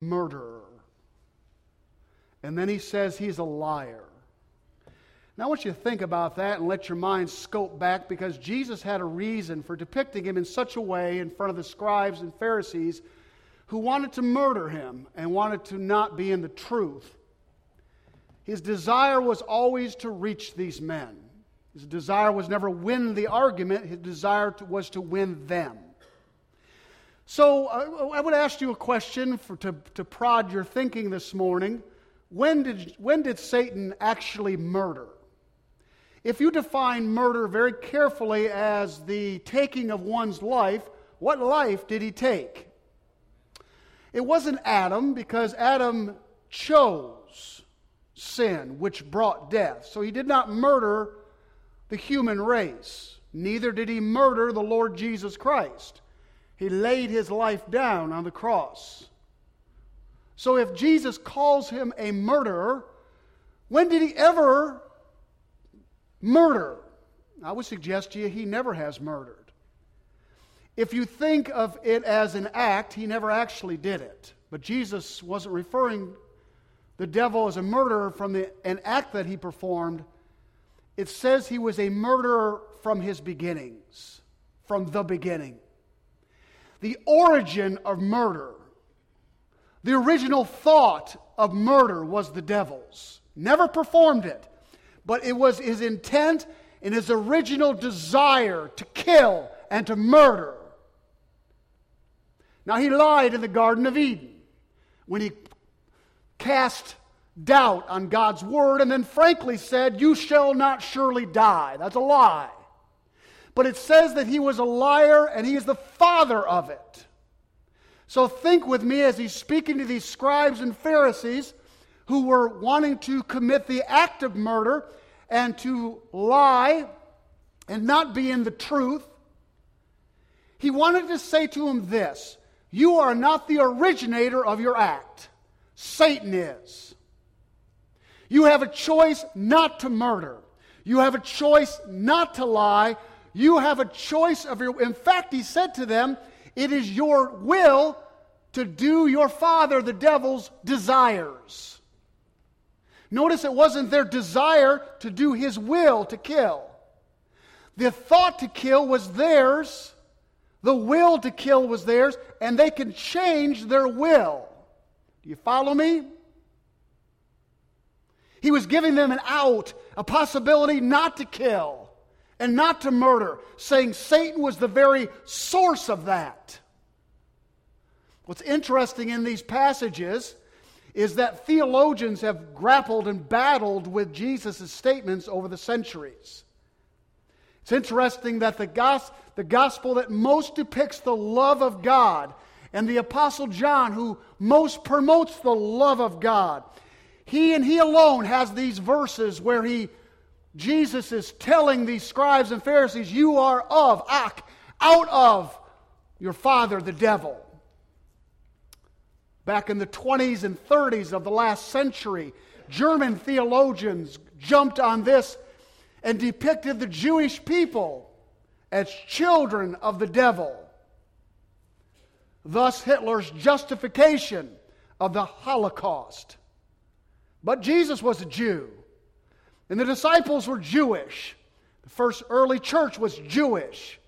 murderer. And then he says he's a liar. Now, I want you to think about that and let your mind scope back because Jesus had a reason for depicting him in such a way in front of the scribes and Pharisees who wanted to murder him and wanted to not be in the truth. His desire was always to reach these men. His desire was never win the argument, his desire was to win them. So uh, I would ask you a question for, to, to prod your thinking this morning. When did, when did Satan actually murder? If you define murder very carefully as the taking of one's life, what life did he take? It wasn't Adam because Adam chose sin, which brought death. So he did not murder the human race. Neither did he murder the Lord Jesus Christ. He laid his life down on the cross. So if Jesus calls him a murderer, when did he ever murder? I would suggest to you he never has murdered. If you think of it as an act, he never actually did it. But Jesus wasn't referring the devil as a murderer from the, an act that he performed. It says he was a murderer from his beginnings, from the beginning the origin of murder. The original thought of murder was the devil's. Never performed it, but it was his intent and his original desire to kill and to murder. Now, he lied in the Garden of Eden when he cast doubt on God's word and then frankly said, You shall not surely die. That's a lie but it says that he was a liar and he is the father of it. So think with me as he's speaking to these scribes and Pharisees who were wanting to commit the act of murder and to lie and not be in the truth. He wanted to say to them this You are not the originator of your act, Satan is. You have a choice not to murder. You have a choice not to lie. You have a choice of your. In fact, he said to them, It is your will to do your father, the devil's desires. Notice it wasn't their desire to do his will to kill. The thought to kill was theirs, the will to kill was theirs, and they can change their will. Do you follow me? He was giving them an out, a possibility not to kill and not to murder, saying Satan was the very source of that. What's interesting in these passages is that theologians have grappled and battled with Jesus' statements over the centuries. It's interesting that the, gos- the gospel that most depicts the love of God and the Apostle John, who most promotes the love of God, he and he alone has these verses where he Jesus is telling these scribes and Pharisees, You are of, ak, out of your father, the devil. Back in the 20s and 30s of the last century, German theologians jumped on this and depicted the Jewish people as children of the devil. Thus, Hitler's justification of the Holocaust. But Jesus was a Jew. And the disciples were Jewish. The first early church was Jewish.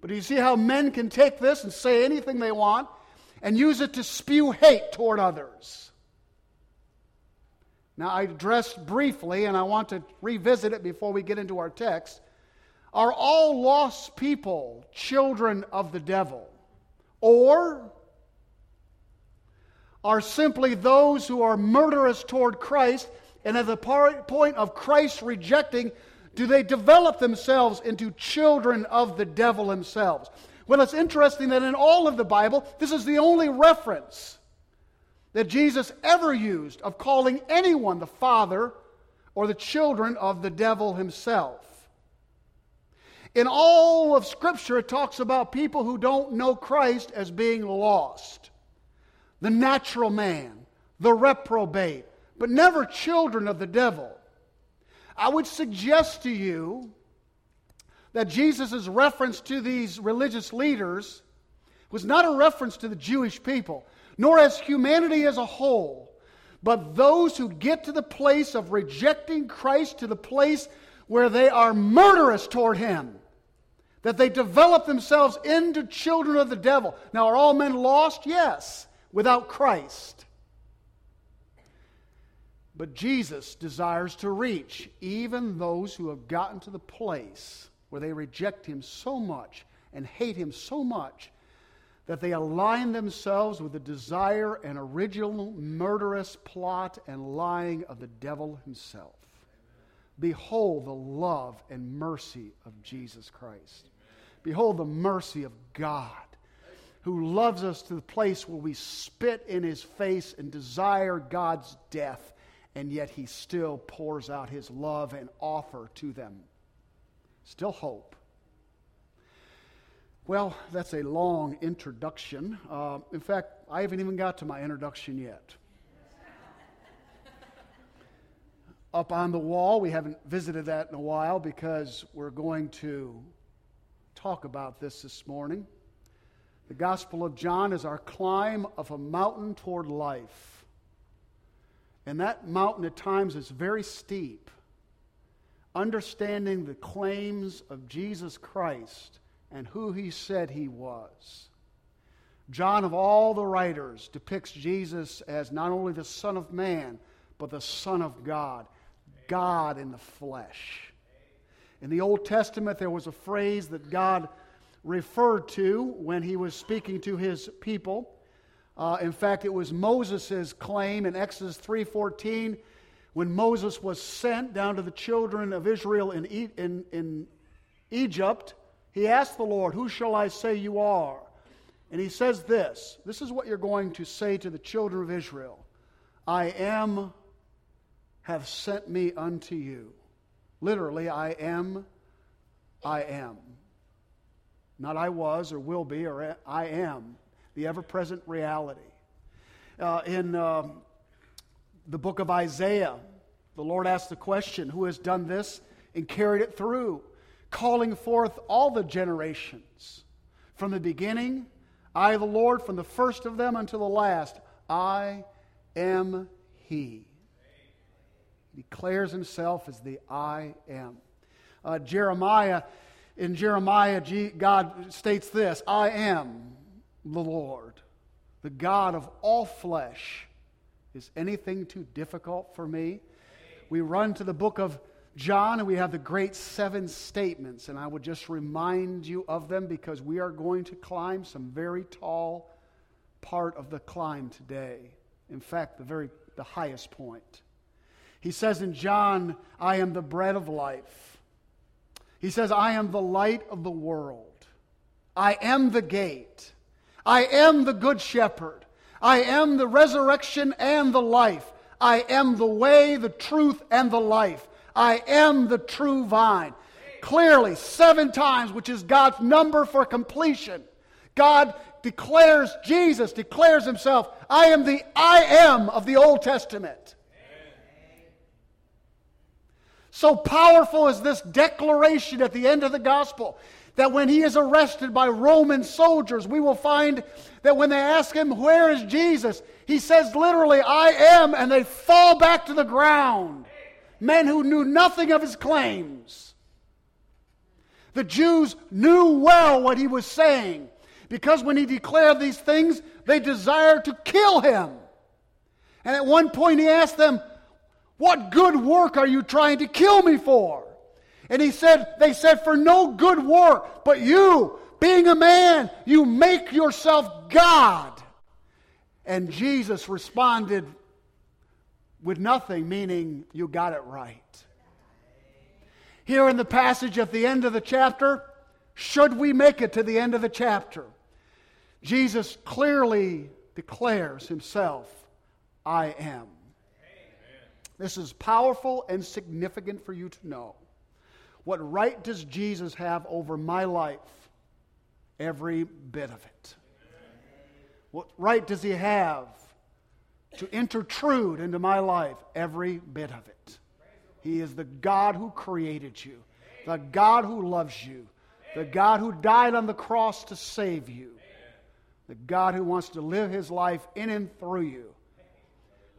But do you see how men can take this and say anything they want and use it to spew hate toward others? Now, I addressed briefly, and I want to revisit it before we get into our text. Are all lost people children of the devil? Or are simply those who are murderous toward Christ and at the point of Christ rejecting, do they develop themselves into children of the devil themselves? Well, it's interesting that in all of the Bible, this is the only reference that Jesus ever used of calling anyone the father or the children of the devil himself. In all of Scripture, it talks about people who don't know Christ as being lost the natural man, the reprobate, but never children of the devil. I would suggest to you that Jesus' reference to these religious leaders was not a reference to the Jewish people, nor as humanity as a whole, but those who get to the place of rejecting Christ, to the place where they are murderous toward Him, that they develop themselves into children of the devil. Now, are all men lost? Yes, without Christ. But Jesus desires to reach even those who have gotten to the place where they reject Him so much and hate Him so much that they align themselves with the desire and original murderous plot and lying of the devil himself. Behold the love and mercy of Jesus Christ. Behold the mercy of God who loves us to the place where we spit in his face and desire God's death, and yet he still pours out his love and offer to them. Still hope. Well, that's a long introduction. Uh, in fact, I haven't even got to my introduction yet. Up on the wall, we haven't visited that in a while because we're going to talk about this this morning. The Gospel of John is our climb of a mountain toward life. And that mountain at times is very steep. Understanding the claims of Jesus Christ and who he said he was. John, of all the writers, depicts Jesus as not only the Son of Man, but the Son of God, God in the flesh. In the Old Testament, there was a phrase that God referred to when he was speaking to his people. Uh, in fact, it was Moses' claim in Exodus 3.14 when Moses was sent down to the children of Israel in, in, in Egypt he asked the Lord, Who shall I say you are? And he says this This is what you're going to say to the children of Israel I am, have sent me unto you. Literally, I am, I am. Not I was or will be or I am, the ever present reality. Uh, in uh, the book of Isaiah, the Lord asked the question Who has done this and carried it through? calling forth all the generations. From the beginning, I, the Lord, from the first of them until the last, I am He. He declares himself as the I am. Uh, Jeremiah, in Jeremiah, God states this I am the Lord, the God of all flesh. Is anything too difficult for me? We run to the book of John, and we have the great seven statements, and I would just remind you of them because we are going to climb some very tall part of the climb today. In fact, the very the highest point. He says in John, I am the bread of life. He says, I am the light of the world. I am the gate. I am the good shepherd. I am the resurrection and the life. I am the way, the truth, and the life. I am the true vine. Clearly, seven times, which is God's number for completion. God declares, Jesus declares himself, I am the I am of the Old Testament. So powerful is this declaration at the end of the gospel that when he is arrested by Roman soldiers, we will find that when they ask him, Where is Jesus? he says literally, I am, and they fall back to the ground men who knew nothing of his claims. The Jews knew well what he was saying because when he declared these things, they desired to kill him. And at one point he asked them, What good work are you trying to kill me for? And he said, They said, For no good work, but you, being a man, you make yourself God. And Jesus responded with nothing, meaning you got it right. Here in the passage at the end of the chapter, should we make it to the end of the chapter, Jesus clearly declares himself, I am. This is powerful and significant for you to know. What right does Jesus have over my life? Every bit of it. What right does he have to intrude into my life every bit of it. He is the God who created you, the God who loves you, the God who died on the cross to save you. the God who wants to live his life in and through you.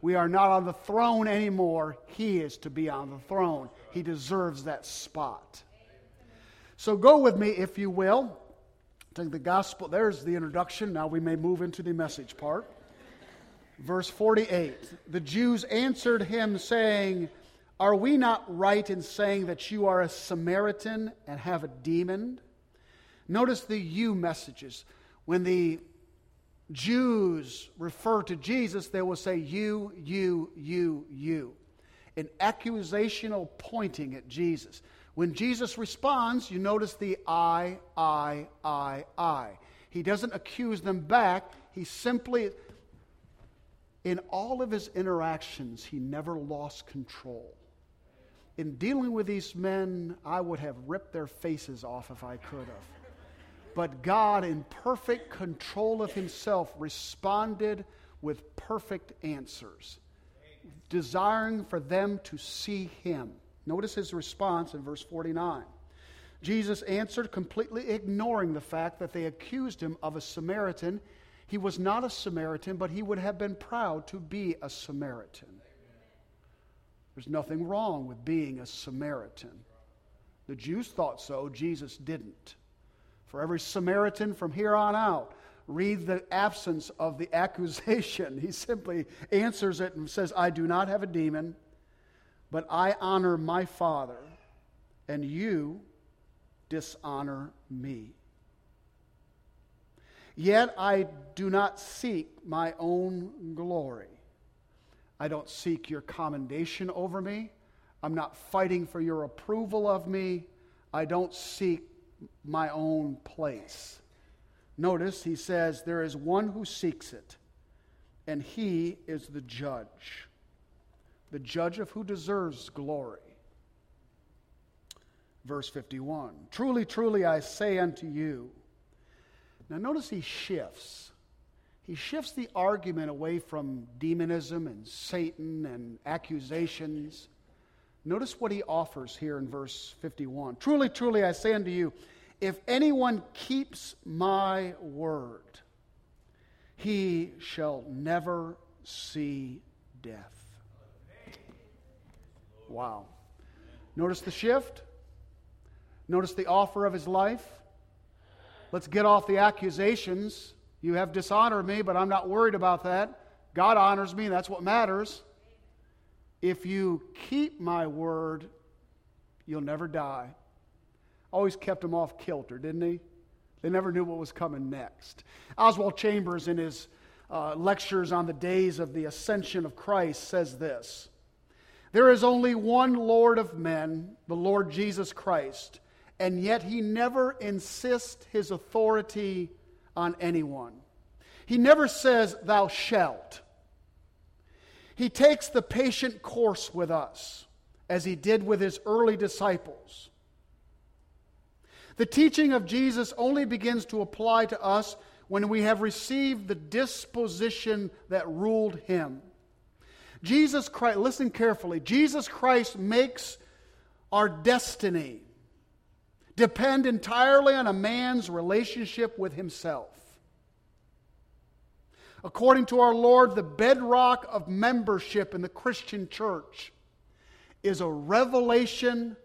We are not on the throne anymore. He is to be on the throne. He deserves that spot. So go with me, if you will, Take the gospel. There's the introduction. Now we may move into the message part. Verse 48 The Jews answered him, saying, Are we not right in saying that you are a Samaritan and have a demon? Notice the you messages. When the Jews refer to Jesus, they will say, You, you, you, you. An accusational pointing at Jesus. When Jesus responds, you notice the I, I, I, I. He doesn't accuse them back. He simply, in all of his interactions, he never lost control. In dealing with these men, I would have ripped their faces off if I could have. But God, in perfect control of himself, responded with perfect answers, desiring for them to see him. Notice his response in verse 49. Jesus answered, completely ignoring the fact that they accused him of a Samaritan. He was not a Samaritan, but he would have been proud to be a Samaritan. There's nothing wrong with being a Samaritan. The Jews thought so, Jesus didn't. For every Samaritan from here on out, read the absence of the accusation. He simply answers it and says, I do not have a demon, but I honor my Father, and you dishonor me. Yet I do not seek my own glory. I don't seek your commendation over me. I'm not fighting for your approval of me. I don't seek my own place. Notice he says, There is one who seeks it, and he is the judge, the judge of who deserves glory. Verse 51 Truly, truly, I say unto you. Now, notice he shifts. He shifts the argument away from demonism and Satan and accusations Notice what he offers here in verse 51. Truly, truly, I say unto you, if anyone keeps my word, he shall never see death. Wow. Notice the shift. Notice the offer of his life. Let's get off the accusations. You have dishonored me, but I'm not worried about that. God honors me, that's what matters. If you keep my word, you'll never die. Always kept them off kilter, didn't he? They never knew what was coming next. Oswald Chambers, in his uh, lectures on the days of the ascension of Christ, says this There is only one Lord of men, the Lord Jesus Christ, and yet he never insists his authority on anyone. He never says, Thou shalt. He takes the patient course with us, as he did with his early disciples. The teaching of Jesus only begins to apply to us when we have received the disposition that ruled him. Jesus Christ, listen carefully, Jesus Christ makes our destiny depend entirely on a man's relationship with himself. According to our Lord, the bedrock of membership in the Christian church is a revelation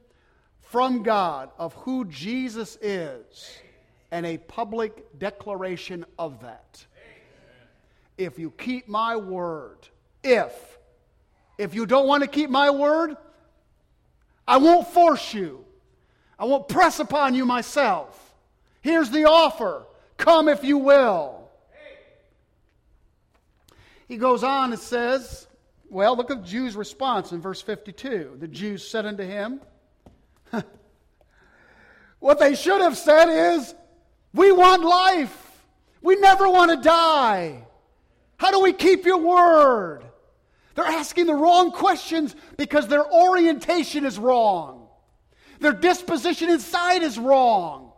from God of who Jesus is and a public declaration of that. If you keep my word, if, if you don't want to keep my word, I won't force you. I won't press upon you myself. Here's the offer come if you will. He goes on and says, well, look at the Jews' response in verse 52. The Jews said unto him, What they should have said is, We want life. We never want to die. How do we keep your word? They're asking the wrong questions because their orientation is wrong. Their disposition inside is wrong.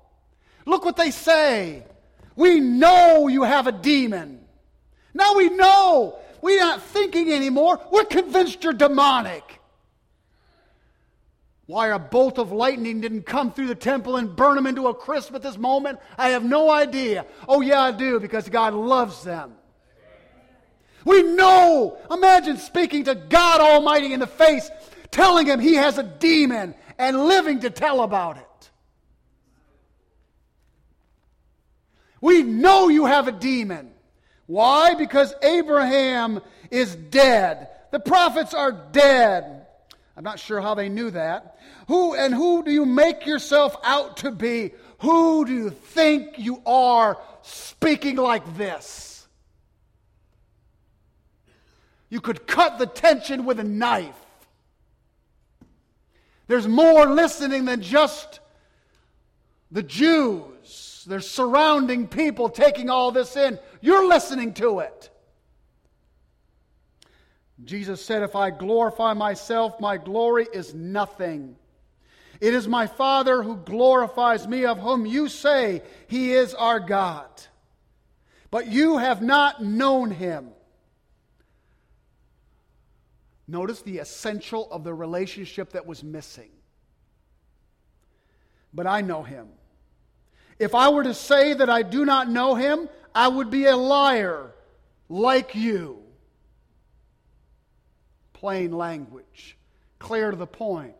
Look what they say. We know you have a demon. Now we know. We're not thinking anymore. We're convinced you're demonic. Why a bolt of lightning didn't come through the temple and burn them into a crisp at this moment, I have no idea. Oh, yeah, I do, because God loves them. We know. Imagine speaking to God Almighty in the face, telling him he has a demon, and living to tell about it. We know you have a demon. Why? Because Abraham is dead. The prophets are dead. I'm not sure how they knew that. Who and who do you make yourself out to be? Who do you think you are speaking like this? You could cut the tension with a knife. There's more listening than just the Jews. There's surrounding people taking all this in. You're listening to it. Jesus said, If I glorify myself, my glory is nothing. It is my Father who glorifies me, of whom you say he is our God. But you have not known him. Notice the essential of the relationship that was missing. But I know him. If I were to say that I do not know him, I would be a liar like you. Plain language, clear to the point.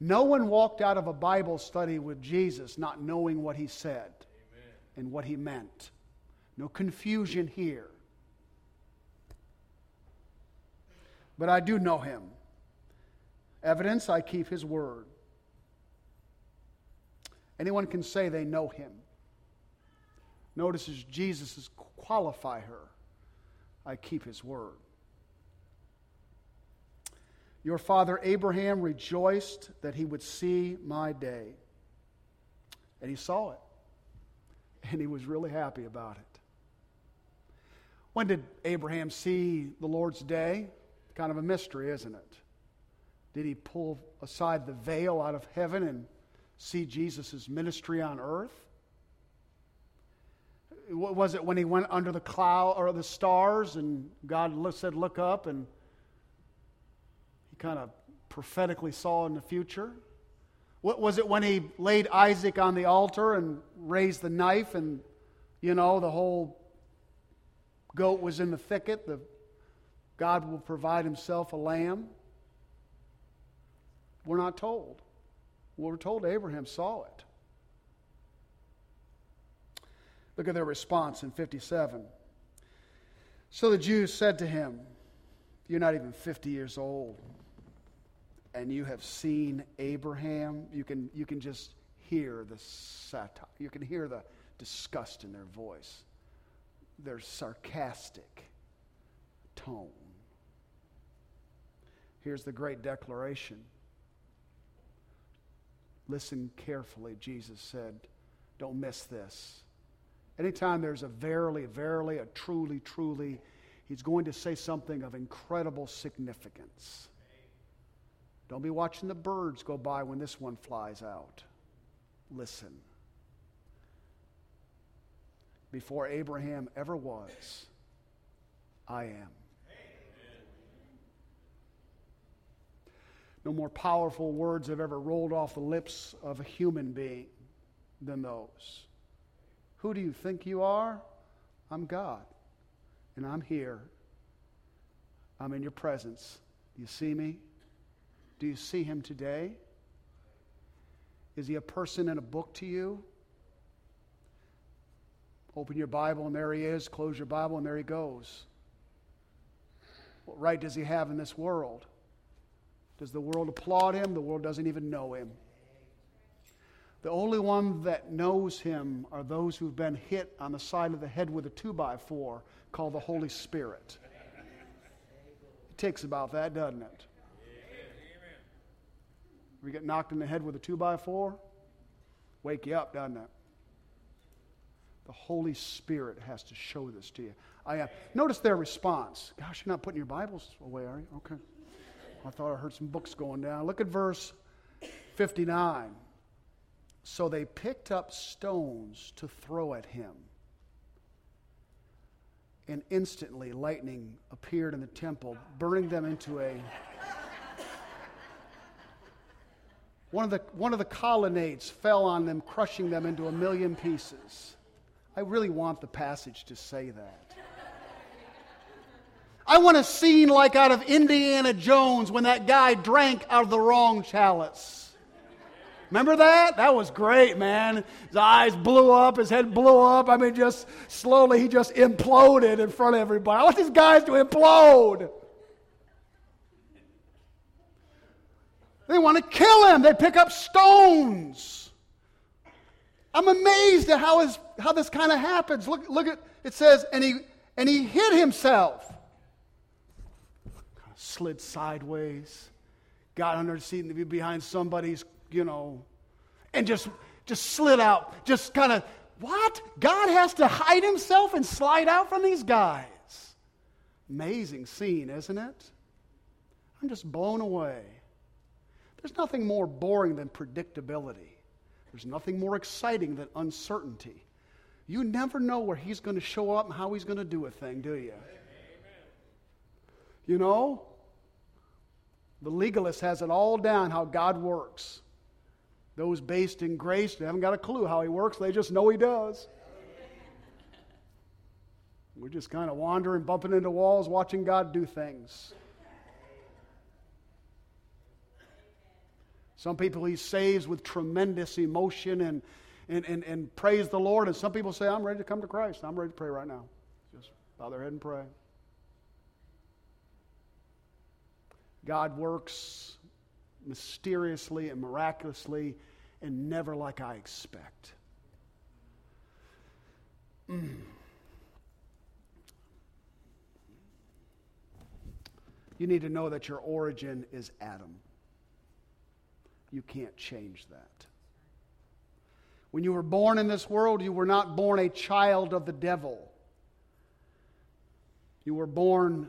No one walked out of a Bible study with Jesus not knowing what he said Amen. and what he meant. No confusion here. But I do know him. Evidence, I keep his word. Anyone can say they know him. Notice Jesus' qualify her, I keep his word. Your father Abraham rejoiced that he would see my day. And he saw it. And he was really happy about it. When did Abraham see the Lord's day? Kind of a mystery, isn't it? Did he pull aside the veil out of heaven and see Jesus' ministry on earth? What was it when he went under the cloud or the stars and God said, Look up, and he kind of prophetically saw in the future? What was it when he laid Isaac on the altar and raised the knife and, you know, the whole goat was in the thicket? The God will provide himself a lamb? We're not told. We're told Abraham saw it. Look at their response in 57. So the Jews said to him, You're not even 50 years old, and you have seen Abraham. You can, you can just hear the satire, you can hear the disgust in their voice, their sarcastic tone. Here's the great declaration. Listen carefully, Jesus said. Don't miss this. Anytime there's a verily, verily, a truly, truly, he's going to say something of incredible significance. Don't be watching the birds go by when this one flies out. Listen. Before Abraham ever was, I am. No more powerful words have ever rolled off the lips of a human being than those. Who do you think you are? I'm God, and I'm here. I'm in your presence. Do you see me? Do you see him today? Is he a person in a book to you? Open your Bible, and there he is. Close your Bible, and there he goes. What right does he have in this world? Does the world applaud him? The world doesn't even know him. The only one that knows him are those who've been hit on the side of the head with a two by four called the Holy Spirit. It takes about that, doesn't it? We get knocked in the head with a two by four, wake you up, doesn't it? The Holy Spirit has to show this to you. I uh, notice their response. Gosh, you're not putting your Bibles away, are you? Okay. I thought I heard some books going down. Look at verse 59. So they picked up stones to throw at him. And instantly lightning appeared in the temple, burning them into a one of the, one of the colonnades fell on them, crushing them into a million pieces. I really want the passage to say that. I want a scene like out of Indiana Jones when that guy drank out of the wrong chalice. Remember that? That was great, man. His eyes blew up, his head blew up. I mean, just slowly, he just imploded in front of everybody. I want these guys to implode. They want to kill him. They pick up stones. I'm amazed at how, his, how this kind of happens. Look, look at it says, and he and he hid himself. Slid sideways, got under the seat and be behind somebody's you know, and just just slid out, just kind of what? God has to hide himself and slide out from these guys. Amazing scene, isn't it? I'm just blown away. There's nothing more boring than predictability. There's nothing more exciting than uncertainty. You never know where he's going to show up and how he's going to do a thing, do you? You know? The legalist has it all down how God works. Those based in grace, they haven't got a clue how he works, they just know he does. We're just kind of wandering, bumping into walls, watching God do things. Some people he saves with tremendous emotion and, and, and, and praise the Lord. And some people say, I'm ready to come to Christ. I'm ready to pray right now. Just bow their head and pray. God works mysteriously and miraculously and never like I expect. Mm. You need to know that your origin is Adam. You can't change that. When you were born in this world, you were not born a child of the devil. You were born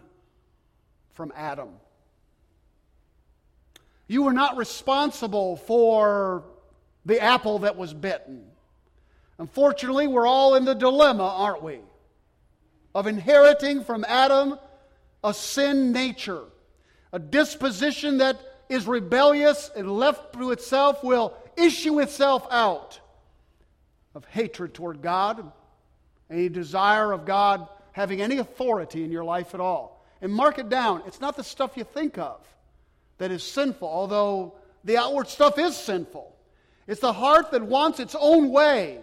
from Adam. You were not responsible for the apple that was bitten. Unfortunately, we're all in the dilemma, aren't we? Of inheriting from Adam a sin nature, a disposition that is rebellious and left to itself will issue itself out of hatred toward God, any desire of God having any authority in your life at all. And mark it down. It's not the stuff you think of that is sinful, although the outward stuff is sinful. It's the heart that wants its own way.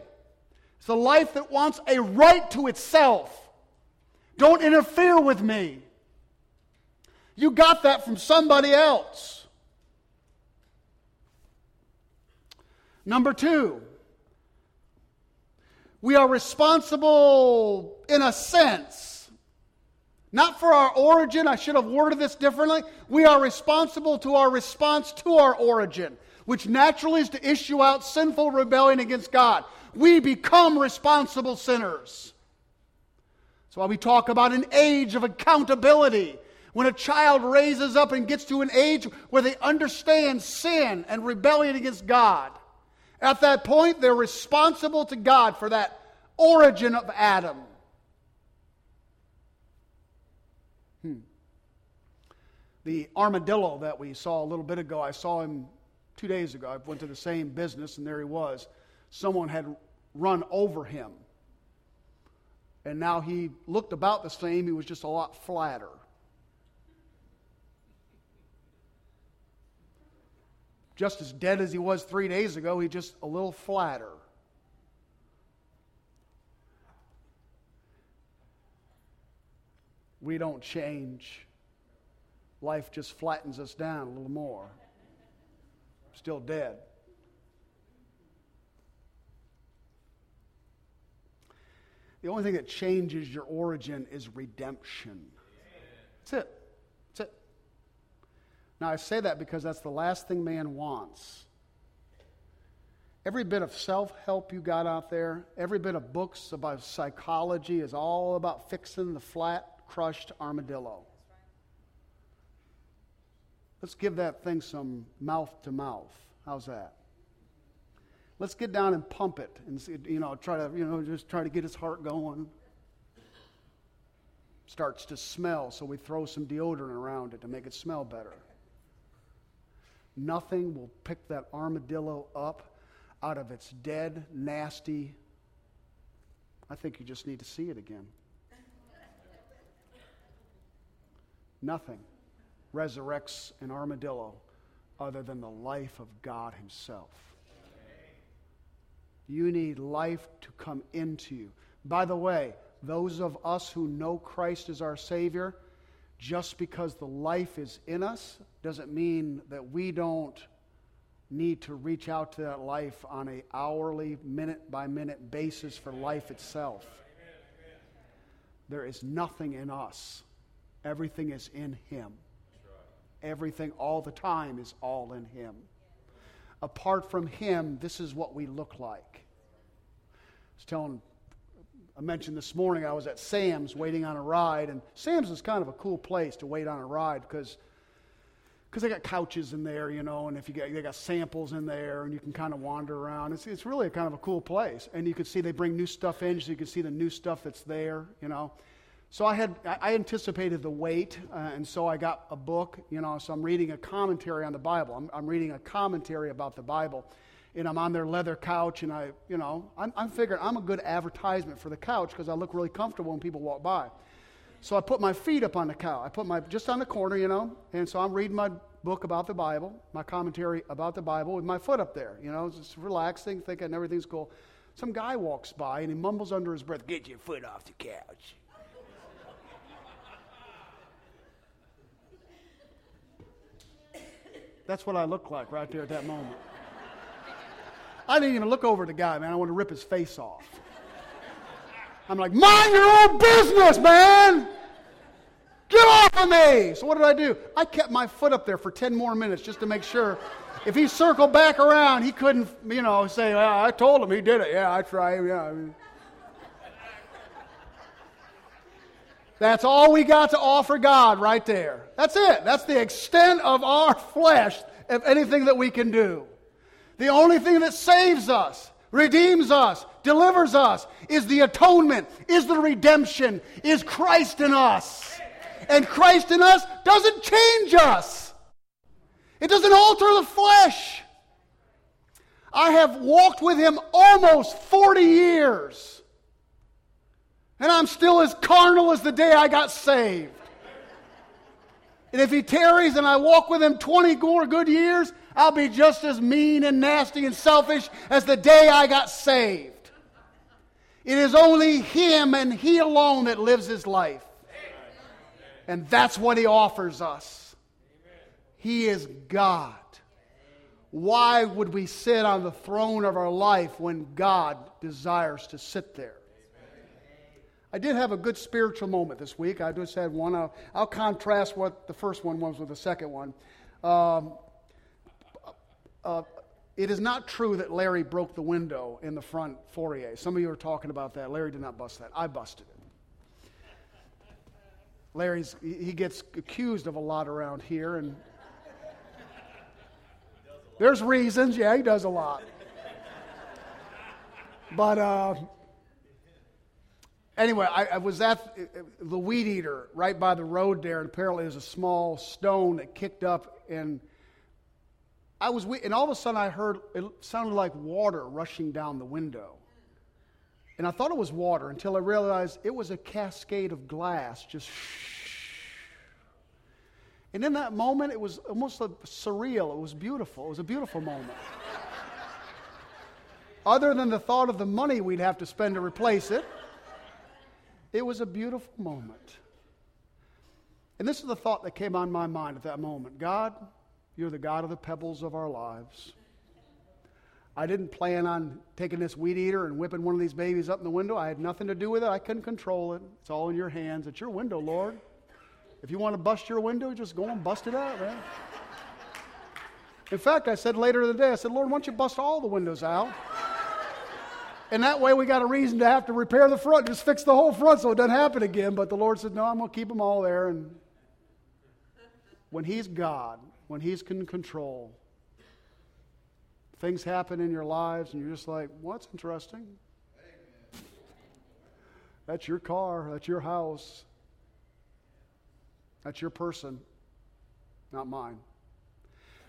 It's the life that wants a right to itself. Don't interfere with me. You got that from somebody else. Number two, we are responsible in a sense not for our origin. I should have worded this differently. We are responsible to our response to our origin, which naturally is to issue out sinful rebellion against God. We become responsible sinners. That's why we talk about an age of accountability. When a child raises up and gets to an age where they understand sin and rebellion against God, at that point, they're responsible to God for that origin of Adam. The armadillo that we saw a little bit ago, I saw him two days ago. I went to the same business, and there he was. Someone had run over him. And now he looked about the same, he was just a lot flatter. Just as dead as he was three days ago, he just a little flatter. we don't change, life just flattens us down a little more. Still dead. The only thing that changes your origin is redemption. That's it. That's it. Now, I say that because that's the last thing man wants. Every bit of self help you got out there, every bit of books about psychology is all about fixing the flat crushed armadillo. Let's give that thing some mouth to mouth. How's that? Let's get down and pump it and see, you know, try to, you know, just try to get his heart going. Starts to smell, so we throw some deodorant around it to make it smell better. Nothing will pick that armadillo up out of its dead, nasty. I think you just need to see it again. Nothing resurrects an armadillo other than the life of God Himself. You need life to come into you. By the way, those of us who know Christ as our Savior, just because the life is in us doesn't mean that we don't need to reach out to that life on a hourly minute by minute basis for life itself there is nothing in us everything is in him everything all the time is all in him apart from him this is what we look like i was telling I mentioned this morning I was at Sam's waiting on a ride, and Sam's is kind of a cool place to wait on a ride because because they got couches in there, you know, and if you get they got samples in there, and you can kind of wander around. It's it's really a kind of a cool place, and you can see they bring new stuff in, so you can see the new stuff that's there, you know. So I had I anticipated the wait, uh, and so I got a book, you know. So I'm reading a commentary on the Bible. I'm, I'm reading a commentary about the Bible and I'm on their leather couch, and I, you know, I'm, I'm figuring I'm a good advertisement for the couch because I look really comfortable when people walk by. So I put my feet up on the couch. I put my just on the corner, you know, and so I'm reading my book about the Bible, my commentary about the Bible, with my foot up there, you know, just relaxing, thinking everything's cool. Some guy walks by and he mumbles under his breath, "Get your foot off the couch." That's what I look like right there at that moment. I didn't even look over at the guy, man. I wanted to rip his face off. I'm like, mind your own business, man! Get off of me! So what did I do? I kept my foot up there for 10 more minutes just to make sure. If he circled back around, he couldn't, you know, say, well, I told him he did it. Yeah, I tried. Yeah. That's all we got to offer God right there. That's it. That's the extent of our flesh, of anything that we can do. The only thing that saves us, redeems us, delivers us is the atonement, is the redemption, is Christ in us. And Christ in us doesn't change us, it doesn't alter the flesh. I have walked with him almost 40 years. And I'm still as carnal as the day I got saved. And if he tarries and I walk with him 20 more good years, I'll be just as mean and nasty and selfish as the day I got saved. It is only him and he alone that lives his life. And that's what he offers us. He is God. Why would we sit on the throne of our life when God desires to sit there? I did have a good spiritual moment this week. I just had one. I'll, I'll contrast what the first one was with the second one. Um, uh, it is not true that Larry broke the window in the front foyer. Some of you are talking about that. Larry did not bust that. I busted it. Larry's he gets accused of a lot around here, and there's reasons. Yeah, he does a lot. But uh, anyway, I, I, was at uh, uh, the weed eater right by the road there, and apparently there's a small stone that kicked up, and I was, and all of a sudden I heard it sounded like water rushing down the window. And I thought it was water until I realized it was a cascade of glass just. And in that moment, it was almost surreal. It was beautiful. It was a beautiful moment. Other than the thought of the money we'd have to spend to replace it, it was a beautiful moment. And this is the thought that came on my mind at that moment God, you're the God of the pebbles of our lives. I didn't plan on taking this weed eater and whipping one of these babies up in the window. I had nothing to do with it. I couldn't control it. It's all in your hands. It's your window, Lord. If you want to bust your window, just go and bust it out, man. In fact, I said later in the day, I said, Lord, why don't you bust all the windows out? And that way we got a reason to have to repair the front, just fix the whole front so it doesn't happen again. But the Lord said, No, I'm going to keep them all there. And when He's God, when He's in control, things happen in your lives and you're just like, What's interesting? That's your car, that's your house, that's your person, not mine.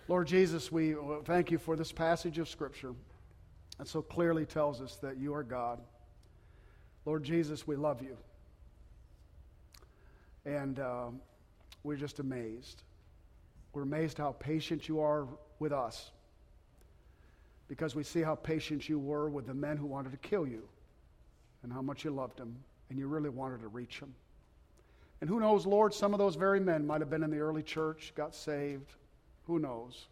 Lord Jesus, we uh, thank you for this passage of Scripture that so clearly tells us that you are God. Lord Jesus, we love you. And uh, we're just amazed. We're amazed how patient you are with us because we see how patient you were with the men who wanted to kill you and how much you loved them and you really wanted to reach them. And who knows, Lord, some of those very men might have been in the early church, got saved. Who knows?